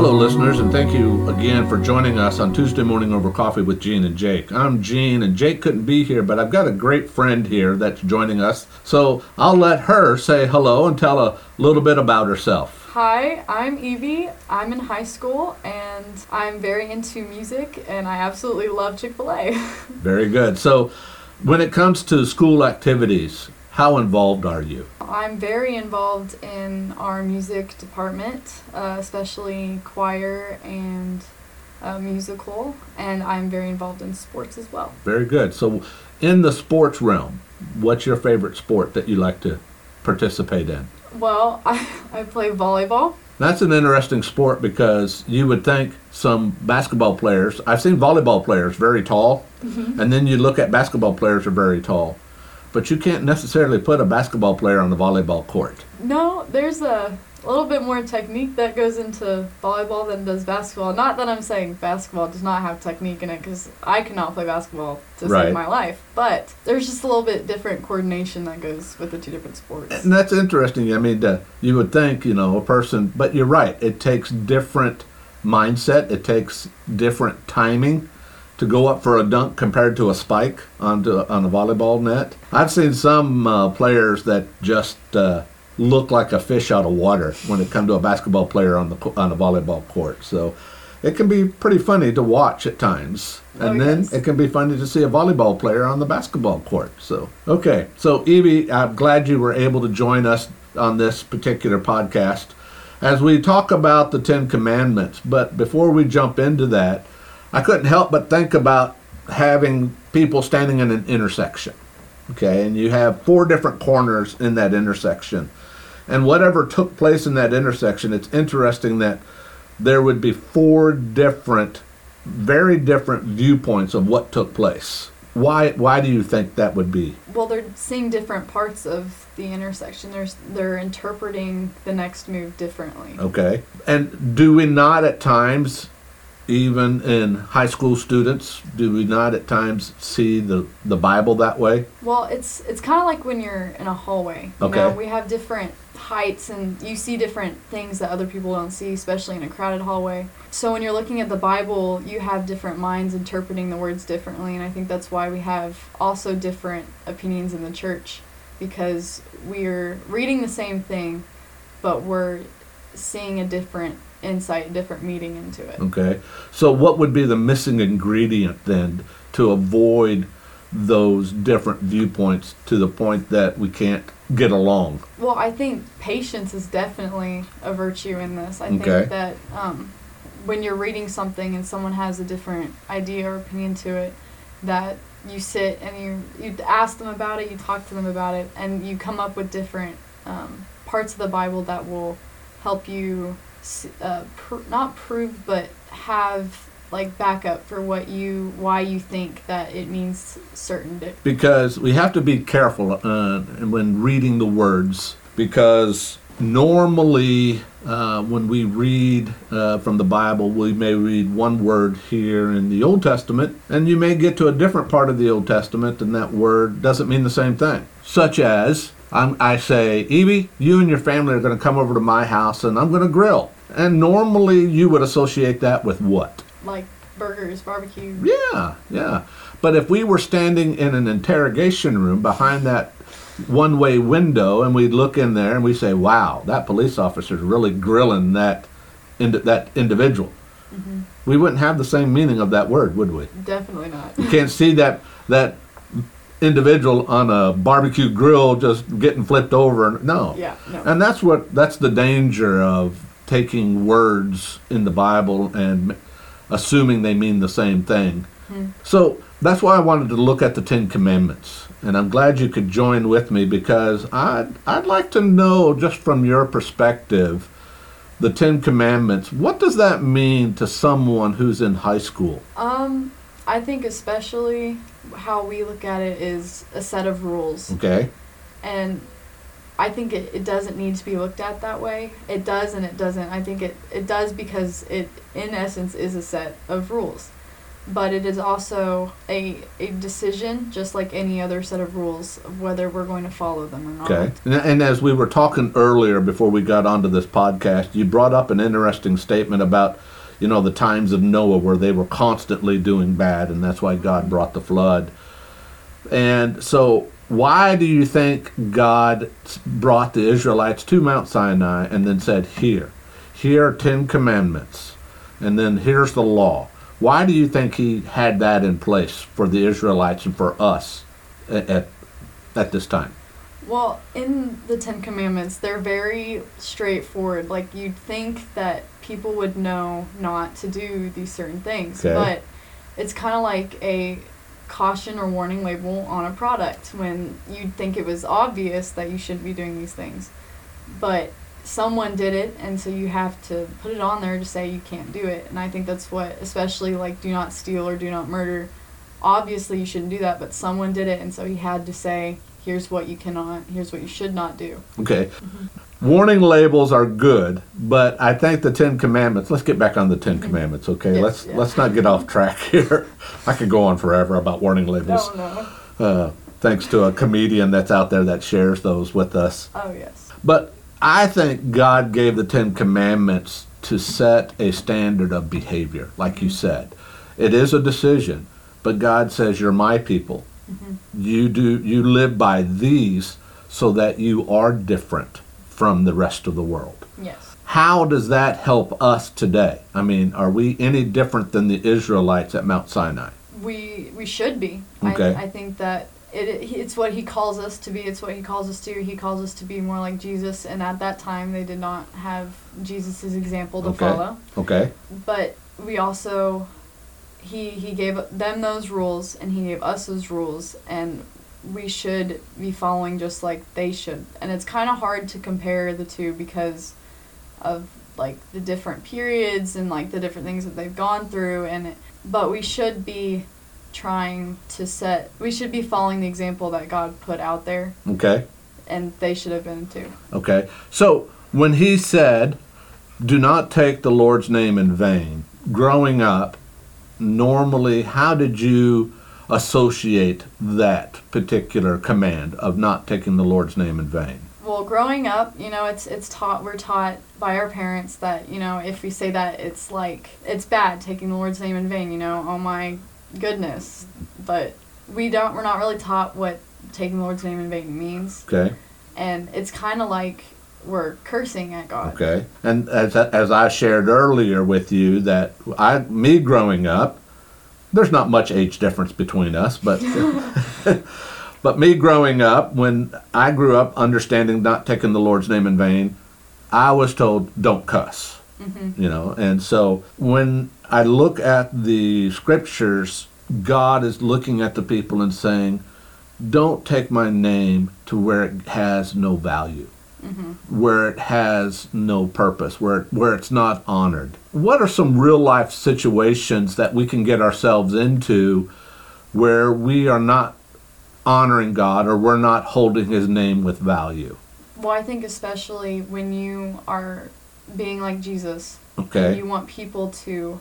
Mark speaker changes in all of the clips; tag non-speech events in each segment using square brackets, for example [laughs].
Speaker 1: Hello, listeners, and thank you again for joining us on Tuesday morning over coffee with Gene and Jake. I'm Gene, and Jake couldn't be here, but I've got a great friend here that's joining us. So I'll let her say hello and tell a little bit about herself.
Speaker 2: Hi, I'm Evie. I'm in high school and I'm very into music and I absolutely love Chick fil A. [laughs]
Speaker 1: Very good. So, when it comes to school activities, how involved are you?
Speaker 2: I'm very involved in our music department, uh, especially choir and uh, musical, and I'm very involved in sports as well.
Speaker 1: Very good. So, in the sports realm, what's your favorite sport that you like to participate in?
Speaker 2: Well, [laughs] I, I play volleyball.
Speaker 1: That's an interesting sport because you would think some basketball players, I've seen volleyball players very tall, and then you look at basketball players are very tall. But you can't necessarily put a basketball player on the volleyball court.
Speaker 2: No, there's a, little bit more technique that goes into volleyball than does basketball. Not that I'm saying basketball does not have technique in it, because I cannot play basketball to
Speaker 1: Right.
Speaker 2: save my life. But there's just a little bit different coordination that goes with the two different sports.
Speaker 1: And that's interesting. I mean, uh, you would think, you know, a person, but you're right. It takes different mindset. It takes different timing to go up for a dunk compared to a spike onto on a volleyball net. I've seen some uh, players that just uh, look like a fish out of water when it comes to a basketball player on the on a volleyball court. So it can be pretty funny to watch at times. And
Speaker 2: Oh,
Speaker 1: then
Speaker 2: yes.
Speaker 1: it can be funny to see a volleyball player on the basketball court. So, okay. So, Evie, I'm glad you were able to join us on this particular podcast as we talk about the Ten Commandments. But before we jump into that, I couldn't help but think about having people standing in an intersection. Okay. And you have four different corners in that intersection. And whatever took place in that intersection, it's interesting that there would be four different, very different viewpoints of what took place. Why? Why do you think that would be?
Speaker 2: Well, they're seeing different parts of the intersection. There's they're interpreting the next move differently.
Speaker 1: Okay. And do we not at times, even in high school students, do we not at times see the the Bible that way?
Speaker 2: Well, it's it's kind of like when you're in a hallway. You
Speaker 1: Okay.
Speaker 2: know, we have different heights and you see different things that other people don't see, especially in a crowded hallway. So when you're looking at the Bible, you have different minds interpreting the words differently, and I think that's why we have also different opinions in the church because we're reading the same thing, but we're seeing a different insight, different meaning into it.
Speaker 1: Okay. So what would be the missing ingredient then to avoid those different viewpoints to the point that we can't get along?
Speaker 2: Well, I think patience is definitely a virtue in this. I
Speaker 1: Okay.
Speaker 2: think that um, when you're reading something and someone has a different idea or opinion to it, that you sit and you you ask them about it, you talk to them about it, and you come up with different um, parts of the Bible that will help you uh, pr- not prove but have like backup for what you why you think that it means certain di-
Speaker 1: because we have to be careful uh, when reading the words because normally uh, when we read uh, from the bible we may read one word here in the old testament and you may get to a different part of the old testament and that word doesn't mean the same thing. Such as I'm, i say evie you and your family are going to come over to my house and i'm going to grill and normally you would associate that with what
Speaker 2: like burgers, barbecue.
Speaker 1: yeah, yeah. But if we were standing in an interrogation room behind that one way window and we look in there and we say, wow, that police officer's really grilling that, ind- that individual, mm-hmm. we wouldn't have the same meaning of that word, would we?
Speaker 2: Definitely not.
Speaker 1: You can't see that, that individual on a barbecue grill just getting flipped over. No.
Speaker 2: Yeah, no.
Speaker 1: And that's what that's the danger of taking words in the Bible and assuming they mean the same thing. So that's why I wanted to look at the Ten Commandments, and I'm glad you could join with me because I'd I'd like to know just from your perspective, the Ten Commandments. What does that mean to someone who's in high school?
Speaker 2: Um, I think especially how we look at it is a set of rules.
Speaker 1: Okay.
Speaker 2: And I think it, it doesn't need to be looked at that way. It does and it doesn't. I think it, it does because it, in essence, is a set of rules. but it is also a a decision, just like any other set of rules, of whether we're going to follow them or not.
Speaker 1: Okay. And, and as we were talking earlier before we got onto this podcast, you brought up an interesting statement about, you know, the times of Noah where they were constantly doing bad, and that's why God brought the flood. And so, why do you think God brought the Israelites to Mount Sinai and then said, Here, here are Ten Commandments, and then here's the law? Why do you think He had that in place for the Israelites and for us at, at, at this time?
Speaker 2: Well, in the Ten Commandments, they're very straightforward. Like you'd think that people would know not to do these certain things,
Speaker 1: Okay.
Speaker 2: but it's kind of like a caution or warning label on a product when you'd think it was obvious that you shouldn't be doing these things, but someone did it, and so you have to put it on there to say you can't do it. And I think that's what, especially like do not steal or do not murder. Obviously, you shouldn't do that, but someone did it, and so he had to say, here's what you cannot, here's what you should not do.
Speaker 1: Okay. Mm-hmm. Warning labels are good, but I think the Ten Commandments. Let's get back on the 10 Commandments, okay?
Speaker 2: Yes,
Speaker 1: let's
Speaker 2: yeah.
Speaker 1: let's not get off track [laughs] here. I could go on forever about warning labels.
Speaker 2: No, no.
Speaker 1: Uh, thanks to a comedian that's out there that shares those with us.
Speaker 2: Oh, yes.
Speaker 1: But I think God gave the Ten Commandments to set a standard of behavior, like you said. It is a decision, but God says, "You're my people. You do you live by these, so that you are different from the rest of the world."
Speaker 2: Yes.
Speaker 1: How does that help us today? I mean, are we any different than the Israelites at Mount Sinai?
Speaker 2: We we should be.
Speaker 1: Okay.
Speaker 2: I, I think that it, it it's what he calls us to be. It's what he calls us to. He calls us to be more like Jesus. And at that time, they did not have Jesus' example to
Speaker 1: Okay.
Speaker 2: follow.
Speaker 1: Okay.
Speaker 2: But we also, he he gave them those rules, and he gave us those rules, and we should be following just like they should. And it's kind of hard to compare the two because of like the different periods and like the different things that they've gone through and it, but we should be trying to set we should be following the example that God put out there
Speaker 1: Okay.
Speaker 2: and they should have been too.
Speaker 1: Okay. So when he said, do not take the Lord's name in vain, growing up, normally, how did you associate that particular command of not taking the Lord's name in vain?
Speaker 2: Well, growing up, you know, it's it's taught we're taught by our parents that, you know, if we say that it's like it's bad taking the Lord's name in vain, you know, oh my goodness. But we don't we're not really taught what taking the Lord's name in vain means.
Speaker 1: Okay.
Speaker 2: And it's kind of like we're cursing at God.
Speaker 1: Okay. And as, as I shared earlier with you, that I, me growing up, there's not much age difference between us, but [laughs] but me growing up, when I grew up understanding not taking the Lord's name in vain, I was told don't cuss. Mm-hmm. You know, and so when I look at the scriptures, God is looking at the people and saying, "Don't take my name to where it has no value." Where it has no purpose, where where it's not honored. What are some real life situations that we can get ourselves into where we are not honoring God or we're not holding his name with value?
Speaker 2: Well, I think especially when you are being like Jesus,
Speaker 1: Okay.
Speaker 2: you want people to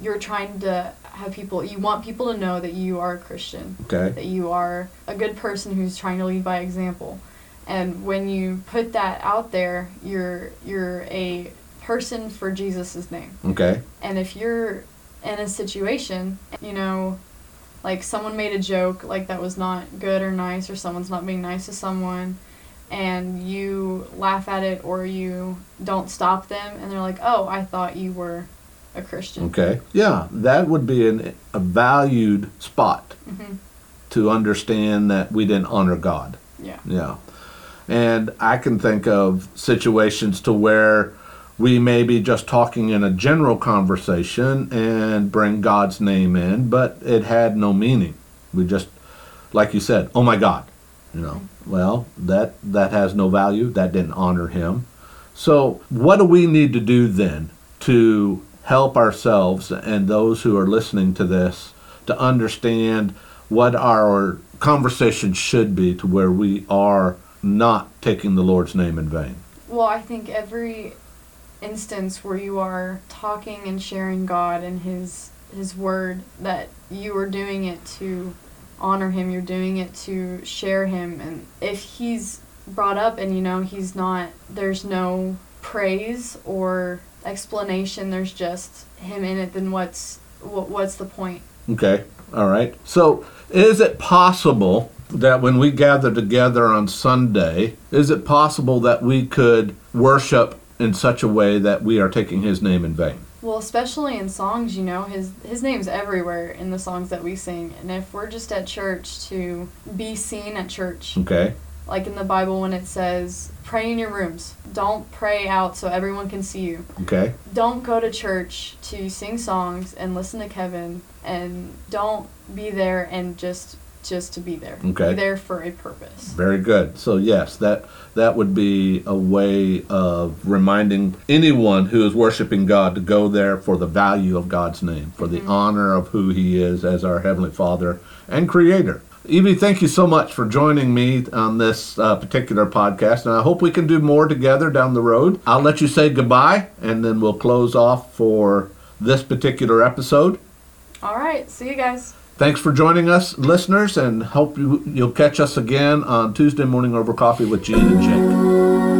Speaker 2: you're trying to have people you want people to know that you are a Christian.
Speaker 1: Okay.
Speaker 2: that you are a good person who's trying to lead by example. And when you put that out there, you're you're a person for Jesus' name.
Speaker 1: Okay.
Speaker 2: And if you're in a situation, you know, like someone made a joke like that was not good or nice or someone's not being nice to someone and you laugh at it or you don't stop them and they're like, "Oh, I thought you were a Christian."
Speaker 1: Okay. Yeah, that would be an, a valued spot
Speaker 2: Mhm.
Speaker 1: to understand that we didn't honor God.
Speaker 2: Yeah.
Speaker 1: Yeah. And I can think of situations to where we may be just talking in a general conversation and bring God's name in, but it had no meaning. We just, like you said, oh my God, you know. Well, that that has no value. That didn't honor Him. So, what do we need to do then to help ourselves and those who are listening to this to understand what our conversation should be to where we are not taking the Lord's name in vain?
Speaker 2: Well, I think every instance where you are talking and sharing God and His his word that you are doing it to honor him you're doing it to share him and if he's brought up and you know he's not there's no praise or explanation there's just him in it then what's what, what's the point
Speaker 1: Okay. All right. So, is it possible that when we gather together on Sunday, is it possible that we could worship in such a way that we are taking his name in vain?
Speaker 2: Well, especially in songs, you know, his his name's everywhere in the songs that we sing. And if we're just at church to be seen at church,
Speaker 1: Okay.
Speaker 2: like in the Bible when it says, pray in your rooms. Don't pray out so everyone can see you.
Speaker 1: Okay.
Speaker 2: Don't go to church to sing songs and listen to Kevin and don't be there and just just to be there.
Speaker 1: Okay.
Speaker 2: Be there for a purpose.
Speaker 1: Very good. So yes, that that would be a way of reminding anyone who is worshiping God to go there for the value of God's name, for the honor of who He is as our heavenly Father and Creator. Evie, thank you so much for joining me on this uh, particular podcast, and I hope we can do more together down the road. I'll let you say goodbye, and then we'll close off for this particular episode.
Speaker 2: All right. See you guys.
Speaker 1: Thanks for joining us, listeners, and hope you, you'll catch us again on Tuesday morning over coffee with Gene and Jake.